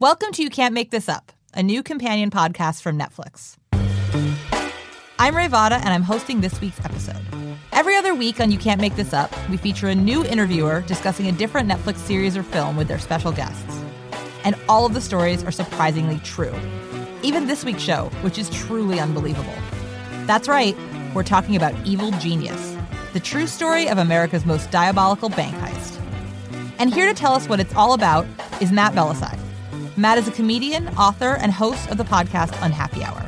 Welcome to You Can't Make This Up, a new companion podcast from Netflix. I'm Rae Votta, and I'm hosting this week's episode. Every other week on You Can't Make This Up, we feature a new interviewer discussing a different Netflix series or film with their special guests. And all of the stories are surprisingly true. Even this week's show, which is truly unbelievable. That's right, we're talking about Evil Genius, the true story of America's most diabolical bank heist. And here to tell us what it's all about is Matt Bellassai. Matt is a comedian, author, and host of the podcast Unhappy Hour.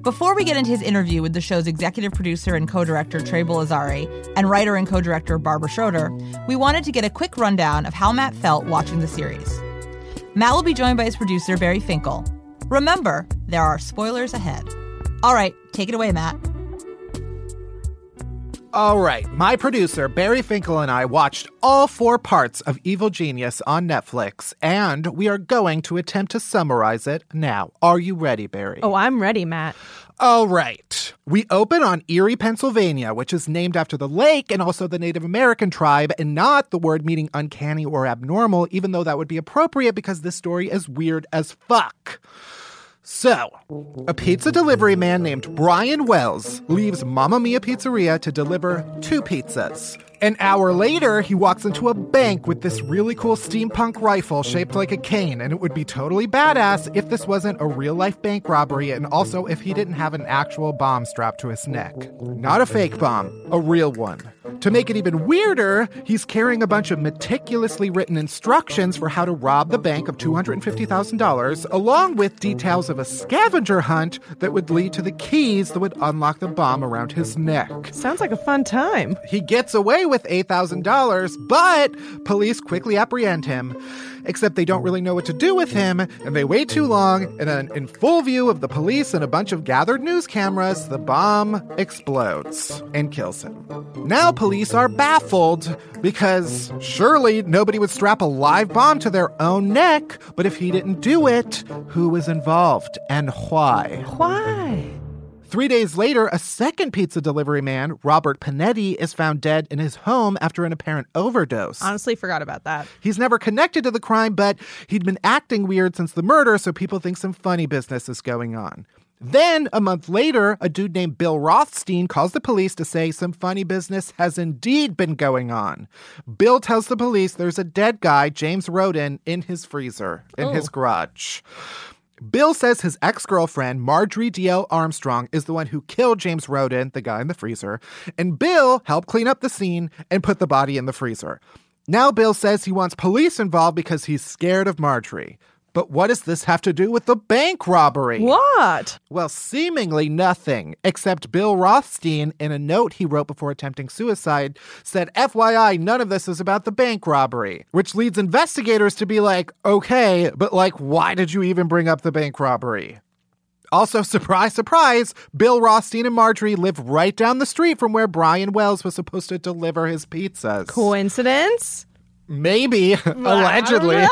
Before we get into his interview with the show's executive producer and co-director Trey Borzillieri and writer and co-director Barbara Schroeder, we wanted to get a quick rundown of how Matt felt watching the series. Matt will be joined by his producer Barry Finkel. Remember, there are spoilers ahead. All right, take it away, Matt. All right, my producer, Barry Finkel, and I watched all four parts of Evil Genius on Netflix, and we are going to attempt to summarize it now. Are you ready, Barry? Oh, I'm ready, Matt. All right. We open on Erie, Pennsylvania, which is named after the lake and also the Native American tribe, and not the word meaning uncanny or abnormal, even though that would be appropriate because this story is weird as fuck. So, a pizza delivery man named Brian Wells leaves Mamma Mia Pizzeria to deliver two pizzas. An hour later, he walks into a bank with this really cool steampunk rifle shaped like a cane, and it would be totally badass if this wasn't a real life bank robbery and also if he didn't have an actual bomb strapped to his neck. Not a fake bomb, a real one. To make it even weirder, he's carrying a bunch of meticulously written instructions for how to rob the bank of $250,000, along with details of a scavenger hunt that would lead to the keys that would unlock the bomb around his neck. Sounds like a fun time. He gets away with $8,000, but police quickly apprehend him. Except they don't really know what to do with him, and they wait too long, and then, in full view of the police and a bunch of gathered news cameras, the bomb explodes and kills him. Now police are baffled because surely nobody would strap a live bomb to their own neck, but if he didn't do it, who was involved and why? Why? Three days later, a second pizza delivery man, Robert Pinetti, is found dead in his home after an apparent overdose. Honestly, forgot about that. He's never connected to the crime, but he'd been acting weird since the murder, so people think some funny business is going on. Then, a month later, a dude named Bill Rothstein calls the police to say some funny business has indeed been going on. Bill tells the police there's a dead guy, James Roden, in his freezer, in Oh. his garage. Bill says his ex girlfriend, Marjorie Diehl Armstrong, is the one who killed James Roden, the guy in the freezer, and Bill helped clean up the scene and put the body in the freezer. Now Bill says he wants police involved because he's scared of Marjorie. But what does this have to do with the bank robbery? What? Well, seemingly nothing, except Bill Rothstein, in a note he wrote before attempting suicide, said, FYI, none of this is about the bank robbery, which leads investigators to be like, okay, but like, why did you even bring up the bank robbery? Also, surprise, surprise, Bill Rothstein and Marjorie live right down the street from where Brian Wells was supposed to deliver his pizzas. Coincidence? Maybe, allegedly.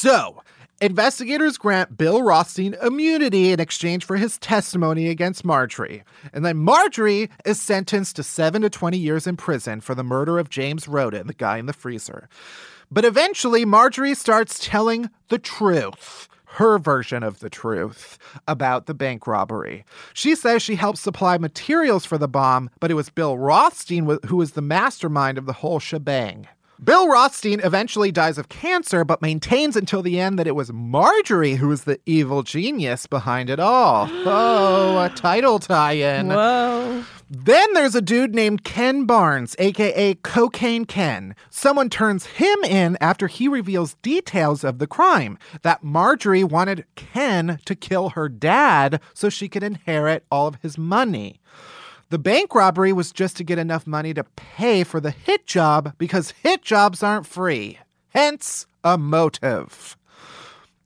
So, investigators grant Bill Rothstein immunity in exchange for his testimony against Marjorie. And then Marjorie is sentenced to 7 to 20 years in prison for the murder of James Roden, the guy in the freezer. But eventually, Marjorie starts telling the truth. Her version of the truth about the bank robbery. She says she helped supply materials for the bomb, but it was Bill Rothstein who was the mastermind of the whole shebang. Bill Rothstein eventually dies of cancer, but maintains until the end that it was Marjorie who was the evil genius behind it all. Oh, a title tie in. Whoa. Then there's a dude named Ken Barnes, aka Cocaine Ken. Someone turns him in after he reveals details of the crime that Marjorie wanted Ken to kill her dad so she could inherit all of his money. The bank robbery was just to get enough money to pay for the hit job because hit jobs aren't free. Hence, a motive.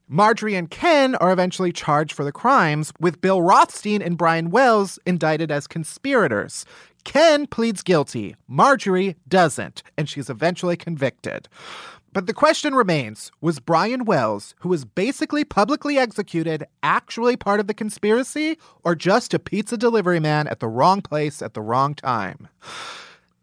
Marjorie and Ken are eventually charged for the crimes, with Bill Rothstein and Brian Wells indicted as conspirators. Ken pleads guilty, Marjorie doesn't, and she's eventually convicted. But the question remains was Brian Wells, who was basically publicly executed, actually part of the conspiracy, or just a pizza delivery man at the wrong place at the wrong time?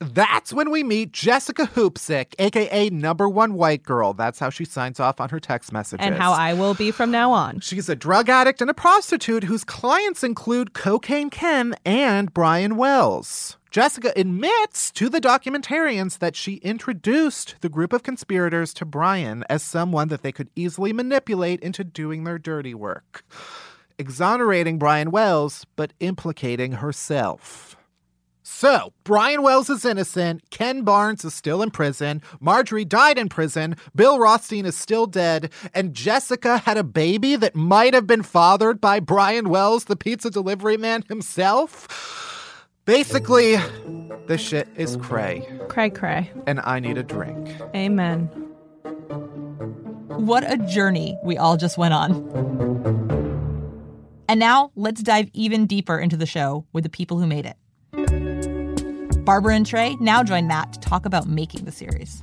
That's when we meet Jessica Hoopsick, aka number one white girl. That's how she signs off on her text messages. And how I will be from now on. She's a drug addict and a prostitute whose clients include Cocaine Ken and Brian Wells. Jessica admits to the documentarians that she introduced the group of conspirators to Brian as someone that they could easily manipulate into doing their dirty work, exonerating Brian Wells, but implicating herself. So, Brian Wells is innocent, Ken Barnes is still in prison, Marjorie died in prison, Bill Rothstein is still dead, and Jessica had a baby that might have been fathered by Brian Wells, the pizza delivery man himself. Basically, this shit is cray, Cray cray. and I need a drink. Amen. What a journey we all just went on. And now let's dive even deeper into the show with the people who made it. Barbara and Trey now join Matt to talk about making the series.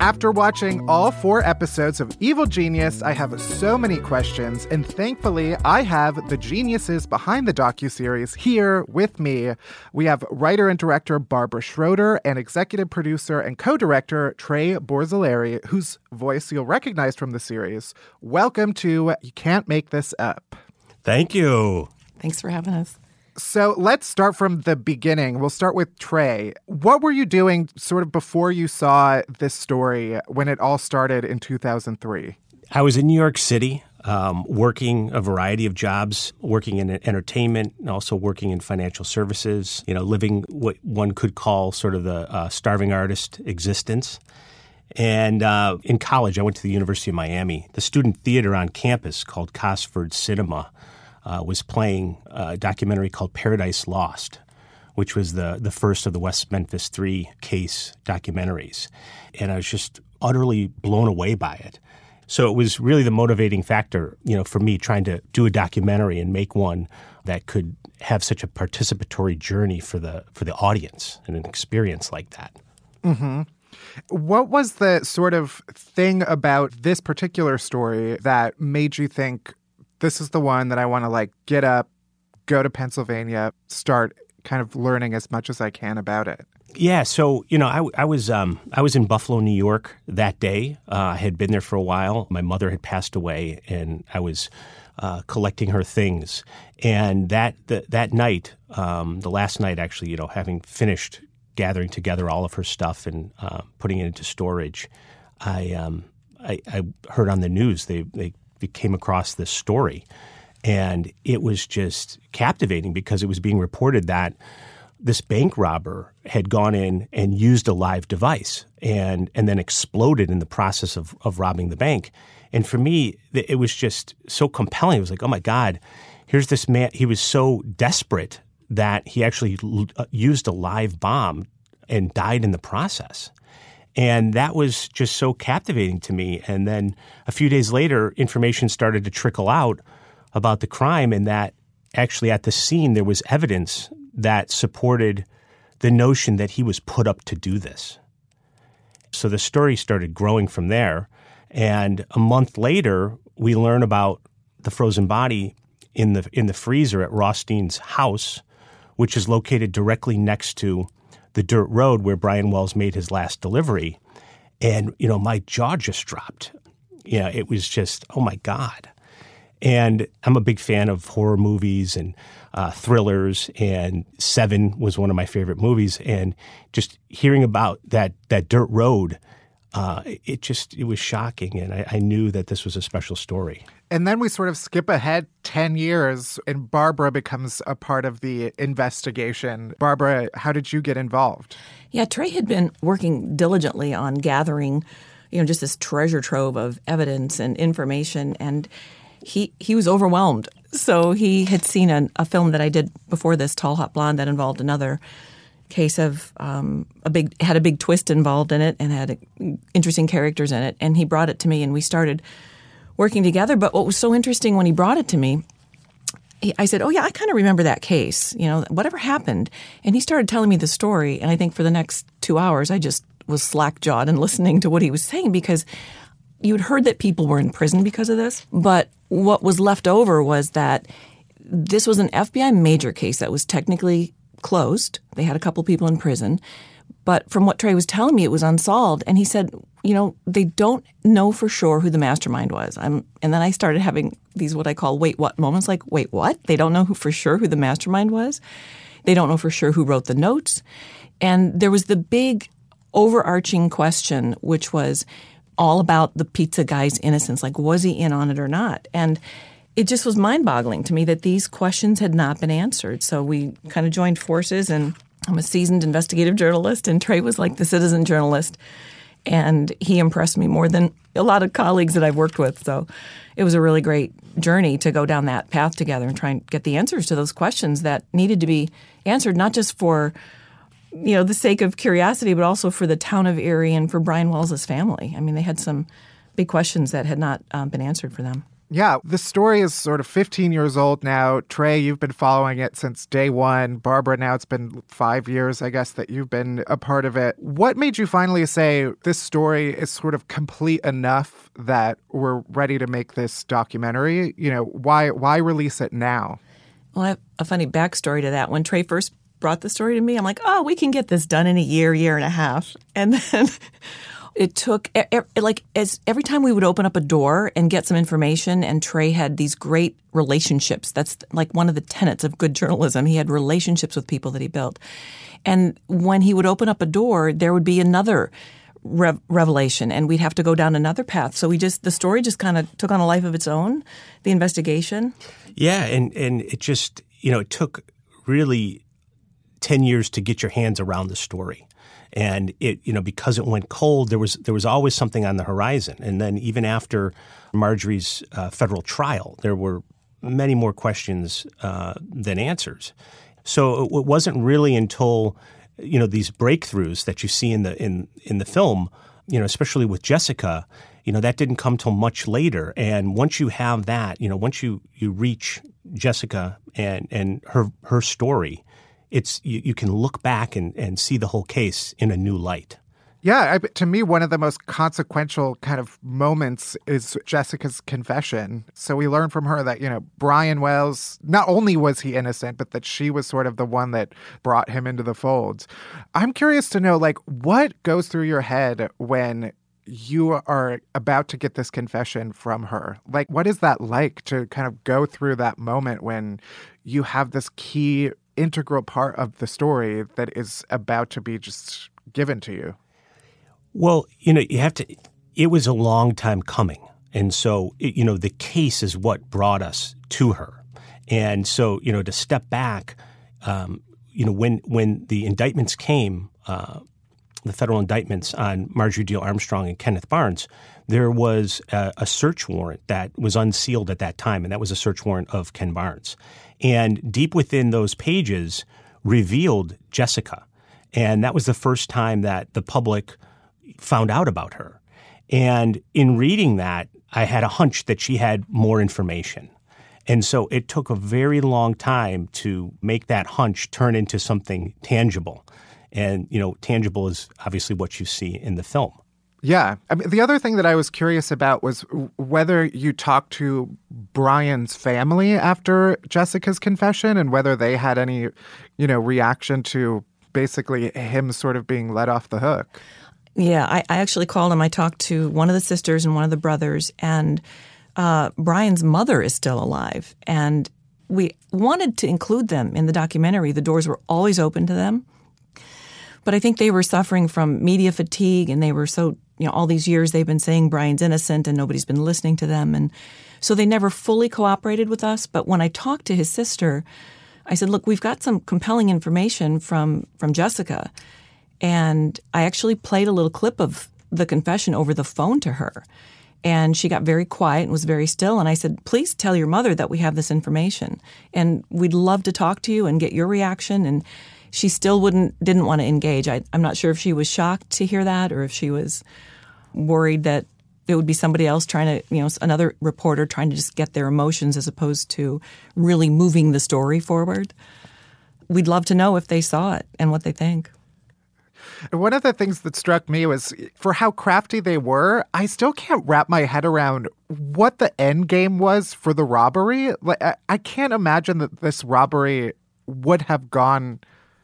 After watching all four episodes of Evil Genius, I have so many questions, and thankfully, I have the geniuses behind the docuseries here with me. We have writer and director Barbara Schroeder and executive producer and co-director Trey Borzillieri, whose voice you'll recognize from the series. Welcome to You Can't Make This Up. Thank you. Thanks for having us. So let's start from the beginning. We'll start with Trey. What were you doing sort of before you saw this story when it all started in 2003? I was in New York City um, working a variety of jobs, working in entertainment and also working in financial services, you know, living what one could call sort of the uh, starving artist existence. And uh, in college, I went to the University of Miami. The student theater on campus called Cosford Cinema uh, was playing a documentary called Paradise Lost, which was the, the first of the West Memphis 3 case documentaries. And I was just utterly blown away by it. So it was really the motivating factor, you know, for me trying to do a documentary and make one that could have such a participatory journey for the for the audience and an experience like that. What was the sort of thing about this particular story that made you think this is the one that I want to like get up, go to Pennsylvania, start kind of learning as much as I can about it? Yeah, so you know, I, I was um, I was in Buffalo, New York that day. Uh, I had been there for a while. My mother had passed away, and I was uh, collecting her things. And that the, that night, um, the last night, actually, you know, having finished gathering together all of her stuff and uh, putting it into storage, I, um, I I heard on the news they they came across this story, and it was just captivating because it was being reported that this bank robber had gone in and used a live device and and then exploded in the process of of robbing the bank. And for me, it was just so compelling. It was like, oh my God, here's this man. He was so desperate that he actually uh, used a live bomb and died in the process. And that was just so captivating to me. And then a few days later, information started to trickle out about the crime, and that actually at the scene there was evidence that supported the notion that he was put up to do this. So the story started growing from there. And a month later, we learn about the frozen body in the in the freezer at Rothstein's house, which is located directly next to the dirt road where Brian Wells made his last delivery. And you know, my jaw just dropped. Yeah, it was just, oh my God. And I'm a big fan of horror movies and uh, thrillers, and Seven was one of my favorite movies. And just hearing about that that dirt road, uh, it just it was shocking, and I, I knew that this was a special story. And then we sort of skip ahead 10 years and Barbara becomes a part of the investigation. Barbara, how did you get involved? Yeah, Trey had been working diligently on gathering, you know, just this treasure trove of evidence and information, and he he was overwhelmed. So he had seen a, a film that I did before this, Tall Hot Blonde, that involved another case of um, a big had a big twist involved in it and had uh, interesting characters in it, and he brought it to me, and we started working together. But what was so interesting when he brought it to me he- I said, "Oh yeah, I kind of remember that case. You know, whatever happened?" And he started telling me the story, and I think for the next two hours, I just was slack jawed and listening to what he was saying because you'd heard that people were in prison because of this, but what was left over was that this was an FBI major case that was technically closed. They had a couple people in prison. But from what Trey was telling me, it was unsolved. And he said, you know, they don't know for sure who the mastermind was. I'm, and then I started having these what I call wait what moments like, wait, what? They don't know who for sure who the mastermind was. They don't know for sure who wrote the notes. And there was the big overarching question, which was all about the pizza guy's innocence. Like, was he in on it or not? And it just was mind boggling to me that these questions had not been answered. So we kind of joined forces, and I'm a seasoned investigative journalist, and Trey was like the citizen journalist. And he impressed me more than a lot of colleagues that I've worked with. So it was a really great journey to go down that path together and try and get the answers to those questions that needed to be answered, not just for you know the sake of curiosity, but also for the town of Erie and for Brian Wells's family. I mean, they had some big questions that had not um, been answered for them. Yeah, the story is sort of 15 years old now. Trey, you've been following it since day one. Barbara, now it's been five years, I guess, that you've been a part of it. What made you finally say this story is sort of complete enough that we're ready to make this documentary? You know, why why release it now? Well, I have a funny backstory to that. When Trey first brought the story to me, I'm like, oh, we can get this done in a year, year and a half. And then it took like as every time we would open up a door and get some information and Trey had these great relationships. That's like one of the tenets of good journalism. He had relationships with people that he built. And when he would open up a door, there would be another Re- revelation and we'd have to go down another path so we just the story just kind of took on a life of its own the investigation yeah and and it just you know it took really 10 years to get your hands around the story. And it, you know, because it went cold, there was there was always something on the horizon. And then even after Marjorie's uh, federal trial, there were many more questions uh, than answers. So it wasn't really until you know these breakthroughs that you see in the in in the film, you know, especially with Jessica, you know, that didn't come till much later. And once you have that, you know, once you you reach Jessica and and her her story, it's you, you can look back and, and see the whole case in a new light. Yeah, I, to me, one of the most consequential kind of moments is Jessica's confession. So we learn from her that, you know, Brian Wells, not only was he innocent, but that she was sort of the one that brought him into the folds. I'm curious to know, like, what goes through your head when you are about to get this confession from her. Like, what is that like to kind of go through that moment when you have this key integral part of the story that is about to be just given to you? Well, you know, you have to, it was a long time coming. And so, you know, the case is what brought us to her. And so, you know, to step back, um, you know, when, when the indictments came, uh, the federal indictments on Marjorie Diehl Armstrong and Kenneth Barnes, there was a, a, search warrant that was unsealed at that time, and that was a search warrant of Ken Barnes. And deep within those pages revealed Jessica. And that was the first time that the public found out about her. And in reading that, I had a hunch that she had more information. And so it took a very long time to make that hunch turn into something tangible. And, you know, tangible is obviously what you see in the film. Yeah. I mean, the other thing that I was curious about was whether you talked to Brian's family after Jessica's confession and whether they had any, you know, reaction to basically him sort of being let off the hook. Yeah, I, I actually called him. I talked to one of the sisters and one of the brothers, and uh, Brian's mother is still alive. And we wanted to include them in the documentary. The doors were always open to them. But I think they were suffering from media fatigue and they were so you know, all these years they've been saying Brian's innocent and nobody's been listening to them. And so they never fully cooperated with us. But when I talked to his sister, I said, look, we've got some compelling information from, from Jessica. And I actually played a little clip of the confession over the phone to her. And she got very quiet and was very still. And I said, please tell your mother that we have this information. And we'd love to talk to you and get your reaction. And she still wouldn't didn't want to engage. I, I'm not sure if she was shocked to hear that or if she was worried that it would be somebody else trying to, you know, another reporter trying to just get their emotions as opposed to really moving the story forward. We'd love to know if they saw it and what they think. One of the things that struck me was for how crafty they were, I still can't wrap my head around what the end game was for the robbery. Like I can't imagine that this robbery would have gone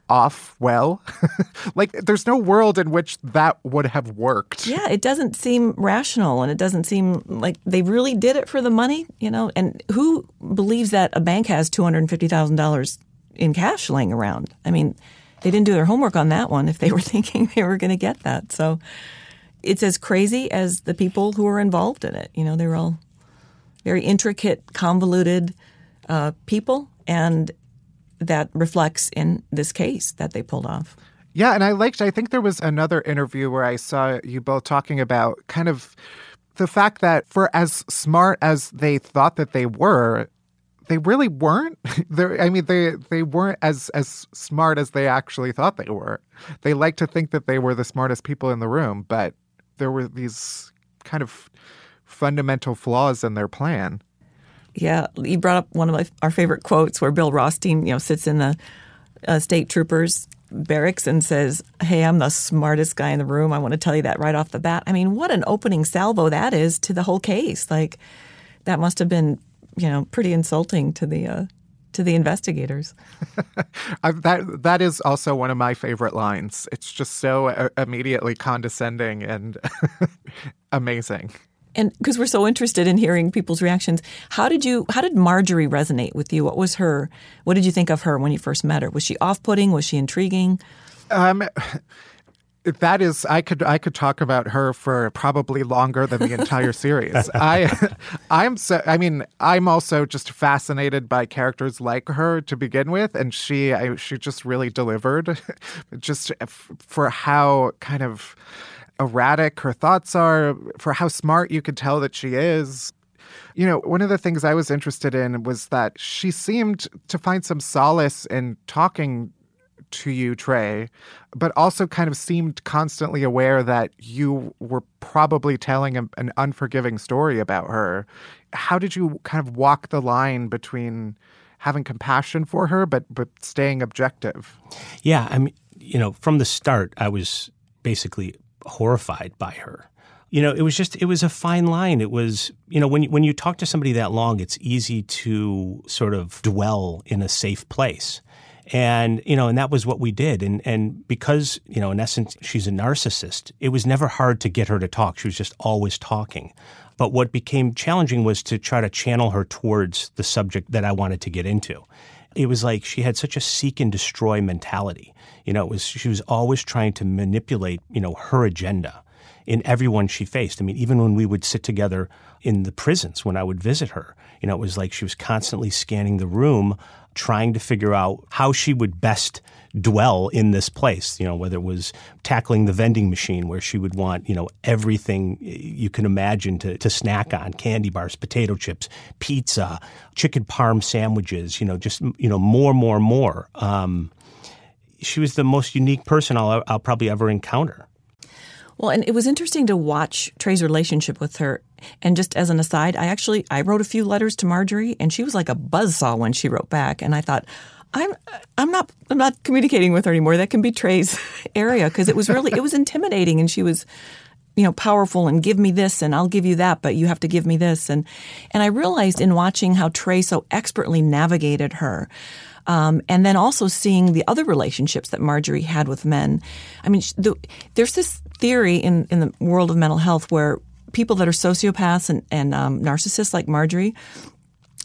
off well. like, there's no world in which that would have worked. Yeah, it doesn't seem rational and it doesn't seem like they really did it for the money, you know? And who believes that a bank has $250,000 in cash laying around? I mean, they didn't do their homework on that one if they were thinking they were going to get that. So it's as crazy as the people who were involved in it. You know, they were all very intricate, convoluted uh, people, and that reflects in this case that they pulled off. Yeah, and I liked, I think there was another interview where I saw you both talking about kind of the fact that for as smart as they thought that they were, they really weren't. they I mean, they they weren't as as smart as they actually thought they were. They like to think that they were the smartest people in the room, but there were these kind of fundamental flaws in their plan. Yeah, you brought up one of my, our favorite quotes where Bill Rothstein, you know, sits in the uh, state troopers barracks and says, "Hey, I'm the smartest guy in the room. I want to tell you that right off the bat." I mean, what an opening salvo that is to the whole case. Like that must have been, you know, pretty insulting to the uh, to the investigators. that that is also one of my favorite lines. It's just so uh, immediately condescending and amazing and because we're so interested in hearing people's reactions how did you how did marjorie resonate with you? What was her what did you think of her when you first met her? Was she off-putting? Was she intriguing? Um, that is i could i could talk about her for probably longer than the entire series. I i'm so i mean i'm also just fascinated by characters like her to begin with and she I, she just really delivered just for how kind of erratic her thoughts are, for how smart you could tell that she is. You know, one of the things I was interested in was that she seemed to find some solace in talking to you, Trey, but also kind of seemed constantly aware that you were probably telling a, an unforgiving story about her. How did you kind of walk the line between having compassion for her but but staying objective? Yeah, I mean, you know, from the start, I was basically horrified by her. You know, it was just it was a fine line. It was, you know, when when you talk to somebody that long, it's easy to sort of dwell in a safe place. And, you know, and that was what we did. And and because, you know, in essence she's a narcissist, it was never hard to get her to talk. She was just always talking. But what became challenging was to try to channel her towards the subject that I wanted to get into it was like she had such a seek and destroy mentality. You know, it was she was always trying to manipulate, you know, her agenda in everyone she faced. I mean, even when we would sit together in the prisons when I would visit her, you know, it was like she was constantly scanning the room, trying to figure out how she would best dwell in this place, you know, whether it was tackling the vending machine where she would want, you know, everything you can imagine to, to snack on, candy bars, potato chips, pizza, chicken parm sandwiches, you know, just, you know, more, more, more. Um, she was the most unique person I'll, I'll probably ever encounter. Well, and it was interesting to watch Trey's relationship with her. And just as an aside, I actually I wrote a few letters to Marjorie, and she was like a buzzsaw when she wrote back. And I thought, I'm I'm not I'm not communicating with her anymore. That can be Trey's area because it was really it was intimidating, and she was you know powerful and give me this and I'll give you that, but you have to give me this. And and I realized in watching how Trey so expertly navigated her. Um, and then also seeing the other relationships that Marjorie had with men. I mean, the, there's this theory in, in the world of mental health where people that are sociopaths and, and um, narcissists like Marjorie,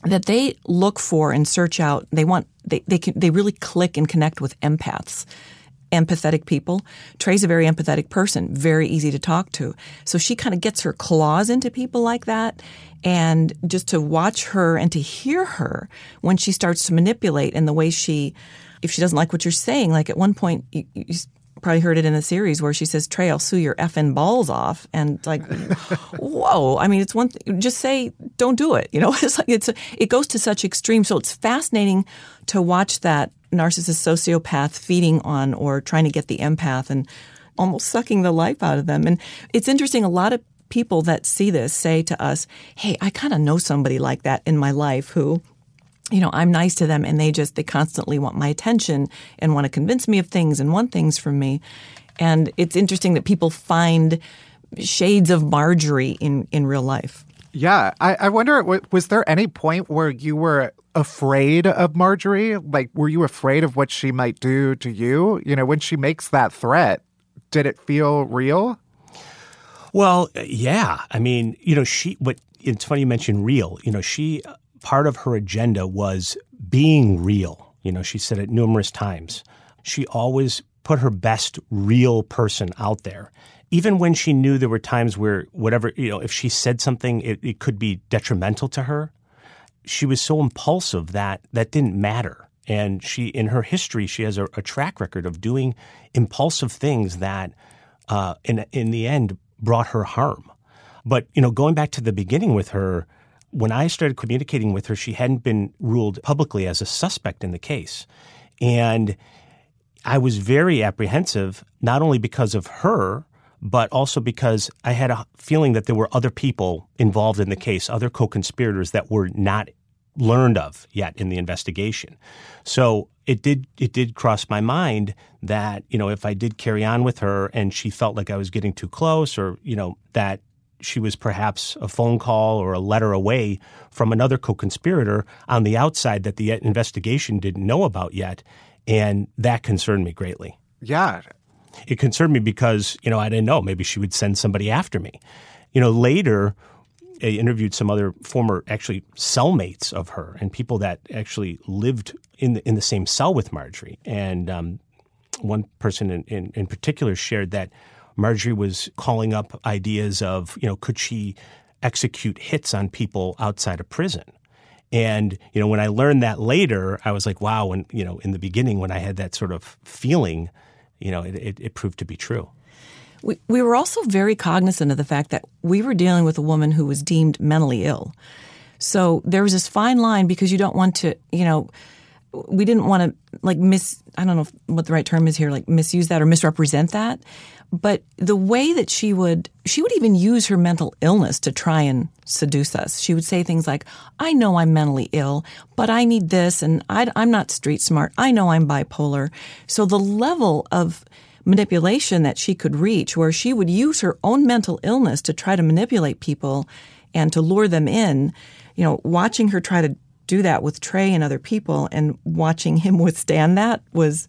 that they look for and search out, they want, they, they, can, they really click and connect with empaths empathetic people. Trey's a very empathetic person, very easy to talk to. So she kind of gets her claws into people like that. And just to watch her and to hear her when she starts to manipulate and the way she, if she doesn't like what you're saying, like at one point, you, you probably heard it in the series where she says, Trey, I'll sue your effing balls off. And like, whoa. I mean, it's one thing, just say, don't do it. You know, it's like, it's, it goes to such extreme. So it's fascinating to watch that narcissist sociopath feeding on or trying to get the empath and almost sucking the life out of them. And it's interesting. A lot of people that see this say to us, Hey, I kind of know somebody like that in my life who you know, I'm nice to them and they just, they constantly want my attention and want to convince me of things and want things from me. And it's interesting that people find shades of Marjorie in, in real life. Yeah, I, I wonder, was there any point where you were afraid of Marjorie? Like, were you afraid of what she might do to you? You know, when she makes that threat, did it feel real? Well, yeah. I mean, you know, she. What it's funny you mentioned real. You know, she part of her agenda was being real. You know, she said it numerous times. She always put her best real person out there. Even when she knew there were times where whatever, you know, if she said something, it, it could be detrimental to her. She was so impulsive that that didn't matter. And she, in her history, she has a, a track record of doing impulsive things that, uh, in in the end, brought her harm. But you know, going back to the beginning with her, when I started communicating with her, she hadn't been ruled publicly as a suspect in the case, and I was very apprehensive, not only because of her, but also because I had a feeling that there were other people involved in the case, other co-conspirators that were not learned of yet in the investigation. So it did it did cross my mind that you know if I did carry on with her and she felt like I was getting too close, or you know that she was perhaps a phone call or a letter away from another co-conspirator on the outside that the investigation didn't know about yet, and that concerned me greatly. Yeah. It concerned me because you know I didn't know maybe she would send somebody after me. You know later I interviewed some other former actually cellmates of her and people that actually lived in the, in the same cell with Marjorie. And um, one person in, in, in particular shared that Marjorie was calling up ideas of, you know, could she execute hits on people outside of prison? And you know, when I learned that later, I was like, wow. When you know, in the beginning, when I had that sort of feeling, you know, it, it, it proved to be true. We, we were also very cognizant of the fact that we were dealing with a woman who was deemed mentally ill. So there was this fine line because you don't want to, you know, we didn't want to like miss, I don't know what the right term is here, like misuse that or misrepresent that. But the way that she would, she would even use her mental illness to try and seduce us. She would say things like, I know I'm mentally ill, but I need this and I, I'm not street smart. I know I'm bipolar. So the level of, manipulation that she could reach, where she would use her own mental illness to try to manipulate people and to lure them in. You know, watching her try to do that with Trey and other people and watching him withstand that was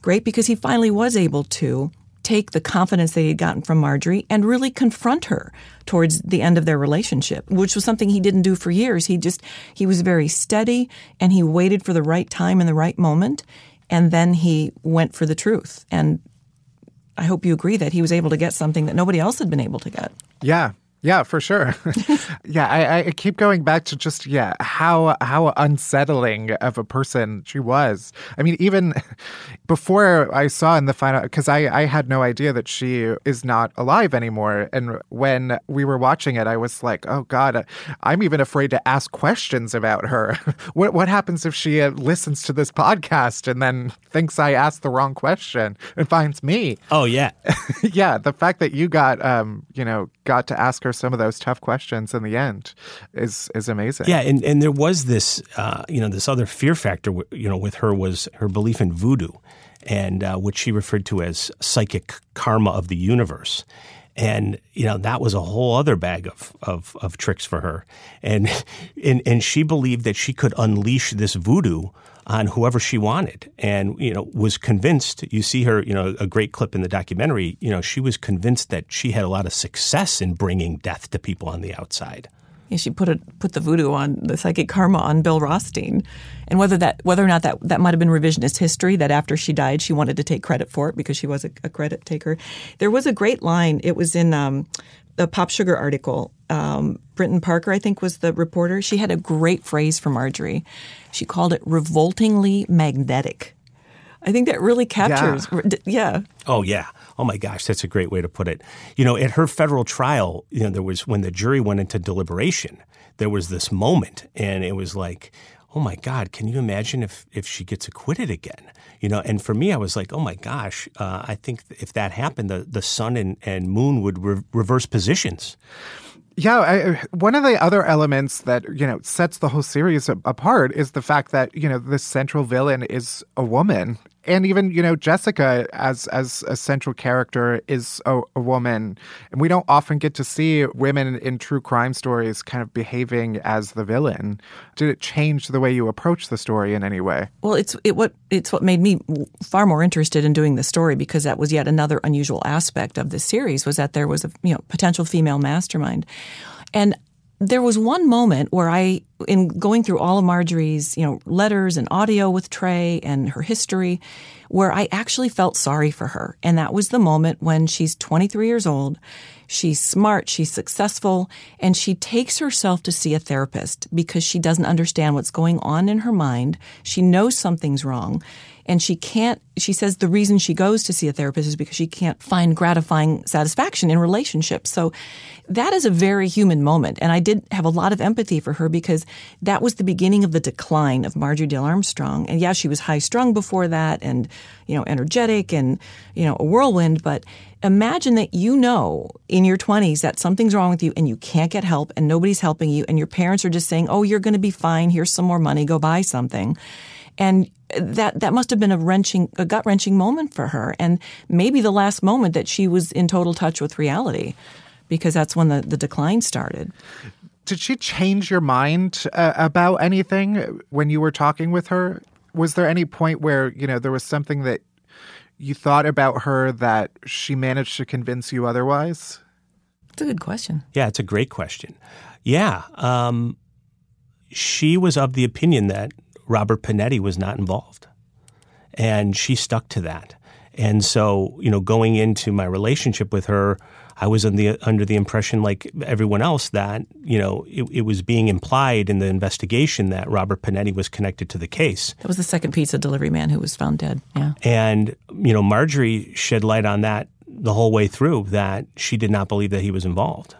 great because he finally was able to take the confidence that he had gotten from Marjorie and really confront her towards the end of their relationship, which was something he didn't do for years. He just, he was very steady and he waited for the right time and the right moment. And then he went for the truth. And I hope you agree that he was able to get something that nobody else had been able to get. Yeah. Yeah, for sure. yeah, I, I, keep going back to just yeah how how unsettling of a person she was. I mean, even before I saw in the final, because I I had no idea that she is not alive anymore. And when we were watching it, I was like, oh god, I'm even afraid to ask questions about her. what what happens if she uh, listens to this podcast and then thinks I asked the wrong question and finds me? Oh yeah, yeah. The fact that you got um you know got to ask her some of those tough questions in the end is is amazing. Yeah, and, and there was this uh, you know this other fear factor you know with her was her belief in voodoo, and uh, which she referred to as psychic karma of the universe. And you know that was a whole other bag of, of, of tricks for her, and, and and she believed that she could unleash this voodoo on whoever she wanted and you know was convinced you see her you know a great clip in the documentary you know she was convinced that she had a lot of success in bringing death to people on the outside yeah, she put a, put the voodoo on the psychic karma on Bill Rothstein, and whether that whether or not that that might have been revisionist history that after she died she wanted to take credit for it because she was a, a credit taker. There was a great line. It was in um, the Pop Sugar article. Um, Brinton Parker, I think, was the reporter. She had a great phrase for Marjorie. She called it revoltingly magnetic. I think that really captures. Yeah. yeah. Oh yeah. Oh my gosh, that's a great way to put it. You know, at her federal trial, you know, there was when the jury went into deliberation, there was this moment, and it was like, oh my God, can you imagine if if she gets acquitted again? You know, and for me, I was like, oh my gosh, uh, I think if that happened, the the sun and, and moon would re- reverse positions. Yeah, I, one of the other elements that you know sets the whole series apart is the fact that you know the central villain is a woman and even you know Jessica as as a central character is a, a, woman, and we don't often get to see women in true crime stories kind of behaving as the villain. Did it change the way you approach the story in any way? Well, it's it what it's what made me far more interested in doing the story because that was yet another unusual aspect of the series was that there was a you know potential female mastermind, and there was one moment where I, in going through all of Marjorie's, you know, letters and audio with Trey and her history, where I actually felt sorry for her. And that was the moment when she's 23 years old. She's smart, she's successful, and she takes herself to see a therapist because she doesn't understand what's going on in her mind. She knows something's wrong and she can't she says the reason she goes to see a therapist is because she can't find gratifying satisfaction in relationships so that is a very human moment and i did have a lot of empathy for her because that was the beginning of the decline of marjorie Diehl armstrong and yeah she was high strung before that and you know energetic and you know a whirlwind but imagine that you know in your 20s that something's wrong with you and you can't get help and nobody's helping you and your parents are just saying oh you're going to be fine here's some more money go buy something and that that must have been a wrenching, a gut wrenching moment for her, and maybe the last moment that she was in total touch with reality, because that's when the, the decline started. Did she change your mind uh, about anything when you were talking with her? Was there any point where you know there was something that you thought about her that she managed to convince you otherwise? It's a good question. Yeah, it's a great question. Yeah. Um, she was of the opinion that Robert Pinetti was not involved. And she stuck to that. And so, you know, going into my relationship with her, I was the, under the impression, like everyone else, that you know it, it, was being implied in the investigation that Robert Pinetti was connected to the case. That was the second pizza delivery man who was found dead. Yeah, and you know Marjorie shed light on that the whole way through that she did not believe that he was involved.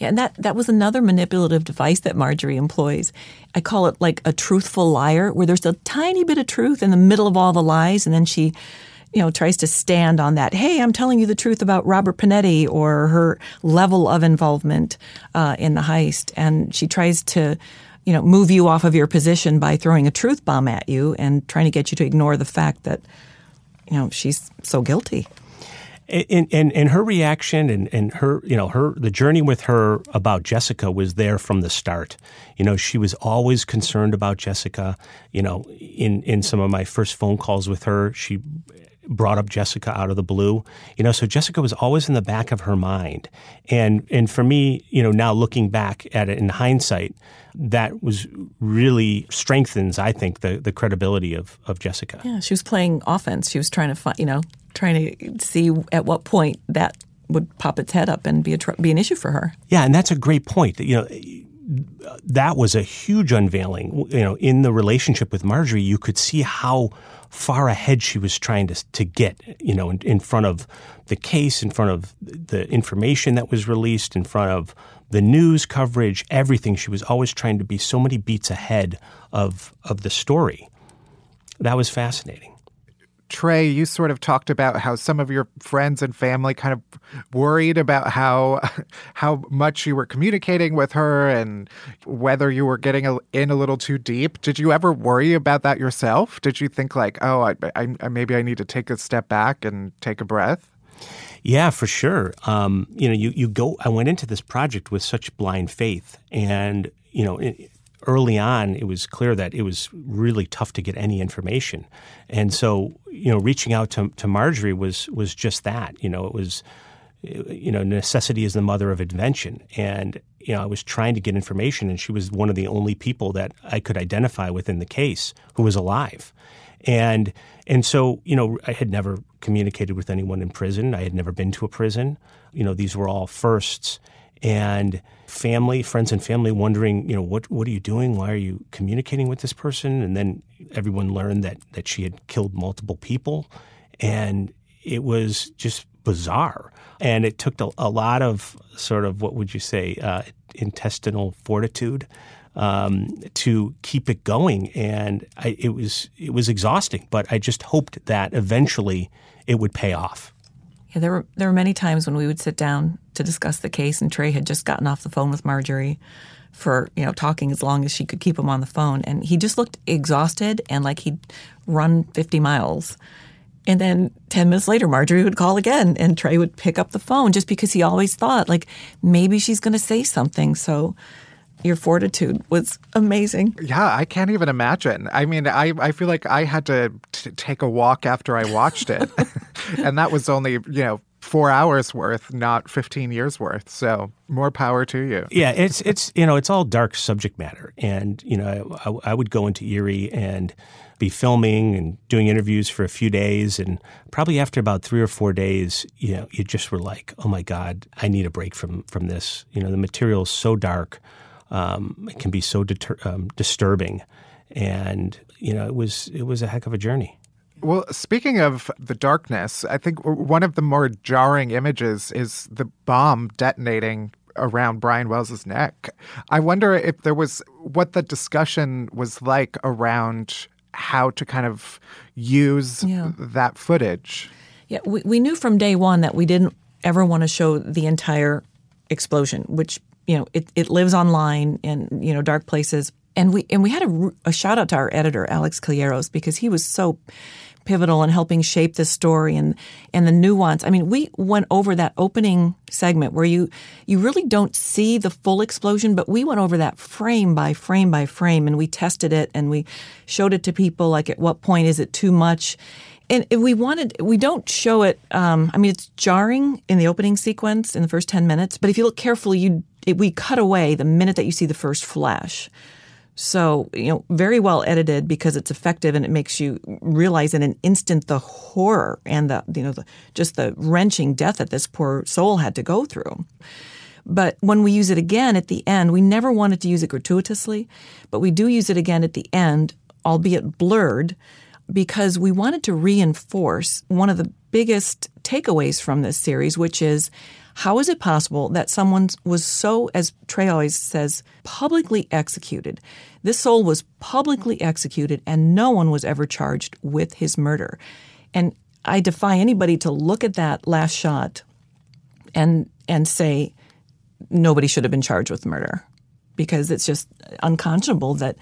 Yeah, and that, that was another manipulative device that Marjorie employs. I call it like a truthful liar, where there's a tiny bit of truth in the middle of all the lies, and then she, you know, tries to stand on that. Hey, I'm telling you the truth about Robert Pinetti or her level of involvement uh, in the heist, and she tries to, you know, move you off of your position by throwing a truth bomb at you and trying to get you to ignore the fact that, you know, she's so guilty and, and, and her reaction and, and her, you know, her, the journey with her about Jessica was there from the start. You know, she was always concerned about Jessica. You know, in, in some of my first phone calls with her, she brought up Jessica out of the blue. You know, so Jessica was always in the back of her mind. And and for me, you know, now looking back at it in hindsight, that was really strengthens, I think, the the credibility of of Jessica. Yeah, she was playing offense. She was trying to find, you know, trying to see at what point that would pop its head up and be a tr- be an issue for her. Yeah, and that's a great point. You know, that was a huge unveiling. You know, in the relationship with Marjorie, you could see how far ahead she was trying to to get. You know, in, in front of the case, in front of the information that was released, in front of the news coverage, everything. She was always trying to be so many beats ahead of of the story. That was fascinating. Trey, you sort of talked about how some of your friends and family kind of worried about how how much you were communicating with her and whether you were getting in a little too deep. Did you ever worry about that yourself? Did you think like, oh, I, I maybe I need to take a step back and take a breath? Yeah, for sure. Um, you know, you, you go. I went into this project with such blind faith, and you know, it, early on, it was clear that it was really tough to get any information, and so you know, reaching out to, to Marjorie was was just that. You know, it was you know, necessity is the mother of invention, and you know, I was trying to get information, and she was one of the only people that I could identify within the case who was alive. And and so, you know, I had never communicated with anyone in prison. I had never been to a prison. You know, these were all firsts. And family, friends and family wondering, you know, what what are you doing? Why are you communicating with this person? And then everyone learned that that she had killed multiple people. And it was just bizarre. And it took a, lot of sort of what would you say, uh, intestinal fortitude um, to keep it going, and I, it was it was exhausting. But I just hoped that eventually it would pay off. Yeah, there were there were many times when we would sit down to discuss the case, and Trey had just gotten off the phone with Marjorie for you know talking as long as she could keep him on the phone, and he just looked exhausted and like he'd run 50 miles. And then 10 minutes later, Marjorie would call again and Trey would pick up the phone just because he always thought, like, maybe she's going to say something. So your fortitude was amazing. Yeah, I can't even imagine. I mean, I, I feel like I had to t- take a walk after I watched it. and that was only, you know, four hours worth, not 15 years worth. So more power to you. Yeah, it's, it's you know, it's all dark subject matter. And, you know, I, I would go into Erie and be filming and doing interviews for a few days. And probably after about three or four days, you know, you just were like, oh my God, I need a break from, from this. You know, the material is so dark. Um, it can be so deter- um, disturbing. And, you know, it was, it was a heck of a journey. Well, speaking of the darkness, I think one of the more jarring images is the bomb detonating around Brian Wells's neck. I wonder if there was what the discussion was like around how to kind of use Yeah. that footage. Yeah, we, we knew from day one that we didn't ever want to show the entire explosion, which you know it, it lives online in you know dark places. And we and we had a, a shout out to our editor Alex Calleros because he was so pivotal in helping shape this story and and the nuance. I mean, we went over that opening segment where you you really don't see the full explosion, but we went over that frame by frame by frame and we tested it and we showed it to people like at what point is it too much and we wanted we don't show it um, i mean it's jarring in the opening sequence in the first 10 minutes but if you look carefully you we cut away the minute that you see the first flash so you know very well edited because it's effective and it makes you realize in an instant the horror and the you know the, just the wrenching death that this poor soul had to go through. But when we use it again at the end, we never wanted to use it gratuitously, but we do use it again at the end, albeit blurred, because we wanted to reinforce one of the biggest takeaways from this series, which is how is it possible that someone was so, as Trey always says, publicly executed? This soul was publicly executed and no one was ever charged with his murder. And I defy anybody to look at that last shot and and say nobody should have been charged with murder because it's just unconscionable that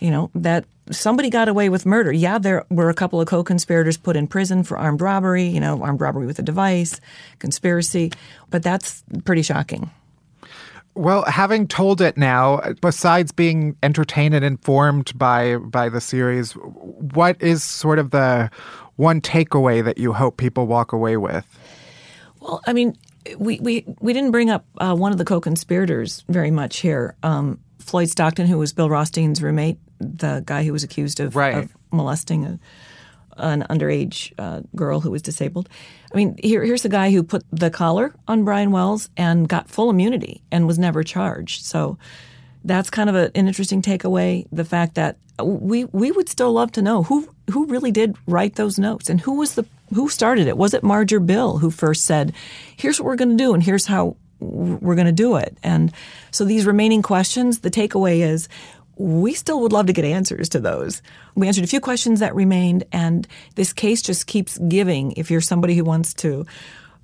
you know that somebody got away with murder. Yeah, there were a couple of co-conspirators put in prison for armed robbery, you know, armed robbery with a device, conspiracy, but that's pretty shocking. Well, having told it now, besides being entertained and informed by by the series, what is sort of the one takeaway that you hope people walk away with? Well, I mean, we we, we didn't bring up uh, one of the co-conspirators very much here. Um, Floyd Stockton, who was Bill Rothstein's roommate, the guy who was accused of, Right. of molesting a, an underage uh, girl who was disabled. I mean, here, here's the guy who put the collar on Brian Wells and got full immunity and was never charged. So that's kind of a, an interesting takeaway. The fact that we we would still love to know who who really did write those notes and who was the who started it. Was it Marge or Bill who first said, "Here's what we're going to do and here's how we're going to do it"? And so these remaining questions, the takeaway is. We still would love to get answers to those. We answered a few questions that remained, and this case just keeps giving. If you're somebody who wants to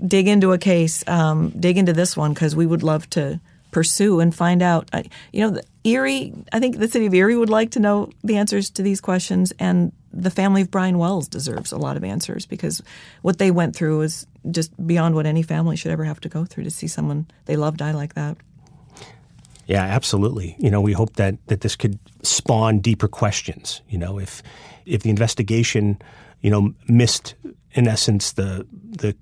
dig into a case, um, dig into this one because we would love to pursue and find out. You know, Erie. I think the city of Erie would like to know the answers to these questions, and the family of Brian Wells deserves a lot of answers because what they went through is just beyond what any family should ever have to go through to see someone they love die like that. Yeah, absolutely. You know, we hope that that this could spawn deeper questions. You know, if if the investigation, you know, missed in essence the the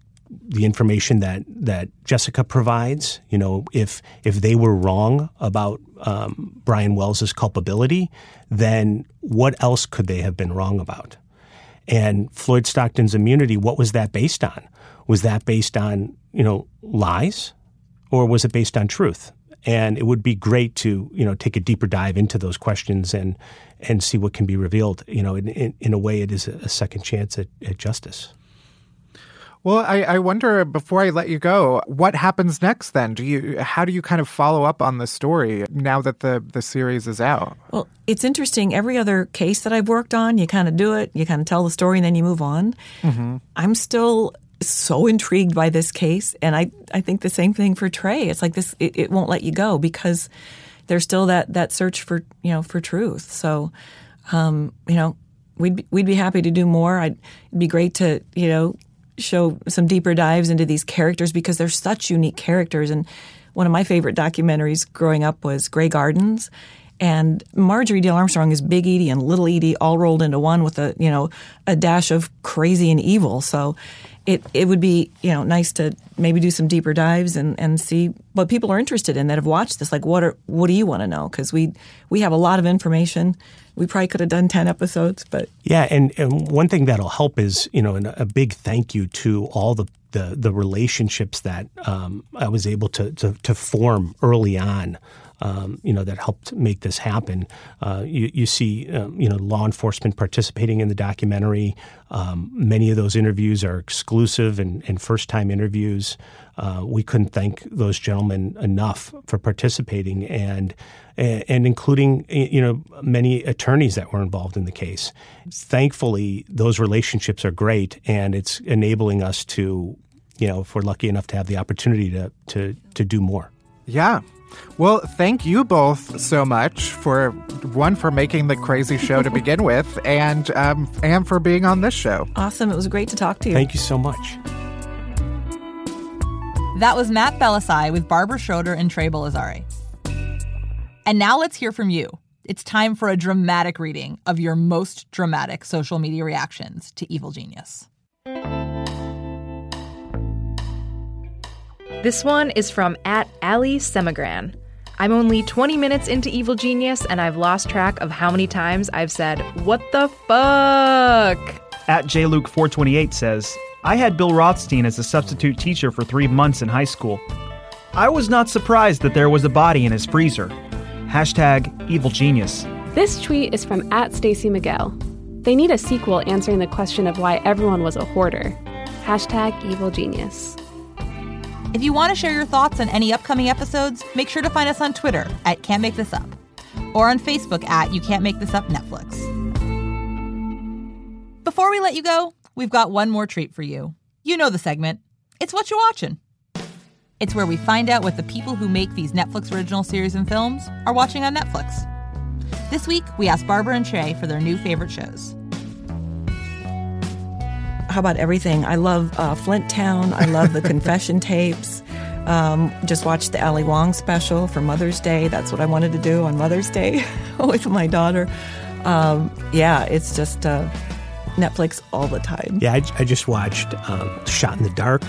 the information that that Jessica provides, you know, if if they were wrong about um, Brian Wells's culpability, then what else could they have been wrong about? And Floyd Stockton's immunity, what was that based on? Was that based on you know lies, or was it based on truth? And it would be great to you know take a deeper dive into those questions and and see what can be revealed. You know, in, in, in a way, it is a second chance at, at justice. Well, I, I wonder before I let you go, what happens next then? Do you how do you kind of follow up on the story now that the, the series is out? Well, it's interesting. Every other case that I've worked on, you kind of do it, you kind of tell the story, and then you move on. Mm-hmm. I'm still so intrigued by this case, and I, I think the same thing for Trey. It's like this, it, it won't let you go because there's still that that search for you know for truth. So, um, you know, we'd be, we'd be happy to do more. I'd, it'd be great to you know show some deeper dives into these characters because they're such unique characters. And one of my favorite documentaries growing up was Grey Gardens. And Marjorie Diehl Armstrong is Big Edie and Little Edie all rolled into one with a you know a dash of crazy and evil. So it it would be you know nice to maybe do some deeper dives and, and see what people are interested in that have watched this. Like what are what do you want to know? Because we we have a lot of information. We probably could have done ten episodes, but Yeah, and, and one thing that'll help is you know a big thank you to all the the, the relationships that um, I was able to, to to form early on. Um, you know that helped make this happen. Uh, you, you, see, um, you know, law enforcement participating in the documentary. Um, many of those interviews are exclusive and, and first-time interviews. Uh, we couldn't thank those gentlemen enough for participating and and including you know many attorneys that were involved in the case. Thankfully, those relationships are great, and it's enabling us to, you know, if we're lucky enough to have the opportunity to to to do more. Yeah. Well, thank you both so much for one for making the crazy show to begin with, and um, and for being on this show. Awesome! It was great to talk to you. Thank you so much. That was Matt Bellassai with Barbara Schroeder and Trey Borzillieri. And now let's hear from you. It's time for a dramatic reading of your most dramatic social media reactions to Evil Genius. This one is from at Ali Semigran. I'm only 20 minutes into Evil Genius, and I've lost track of how many times I've said, What the fuck? At JLuke428 says, I had Bill Rothstein as a substitute teacher for three months in high school. I was not surprised that there was a body in his freezer. Hashtag evil genius. This tweet is from at Stacy Miguel. They need a sequel answering the question of why everyone was a hoarder. Hashtag evil genius. If you want to share your thoughts on any upcoming episodes, make sure to find us on Twitter at Can't Make This Up or on Facebook at You Can't Make This Up Netflix. Before we let you go, we've got one more treat for you. You know the segment. It's What you're Watching. It's where we find out what the people who make these Netflix original series and films are watching on Netflix. This week, we asked Barbara and Trey for their new favorite shows. How about everything? I love uh, Flint Town. I love the confession tapes. Um, just watched the Ali Wong special for Mother's Day. That's what I wanted to do on Mother's Day with my daughter. Um, yeah, it's just uh, Netflix all the time. Yeah, I, I just watched um, Shot in the Dark.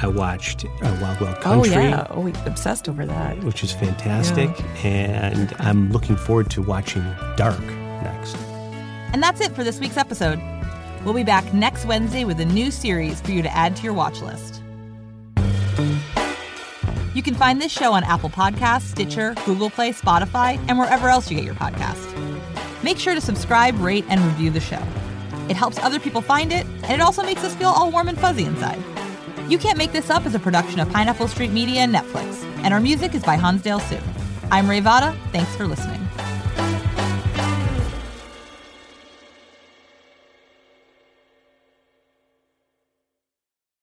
I watched uh, Wild Wild Country. Oh yeah, oh, we obsessed over that, which is fantastic, yeah. and I'm looking forward to watching Dark next. And that's it for this week's episode. We'll be back next Wednesday with a new series for you to add to your watch list. You can find this show on Apple Podcasts, Stitcher, Google Play, Spotify, and wherever else you get your podcast. Make sure to subscribe, rate, and review the show. It helps other people find it, and it also makes us feel all warm and fuzzy inside. You Can't Make This Up is a production of Pineapple Street Media and Netflix, and our music is by Hansdale Hsu. I'm Rae Votta. Thanks for listening.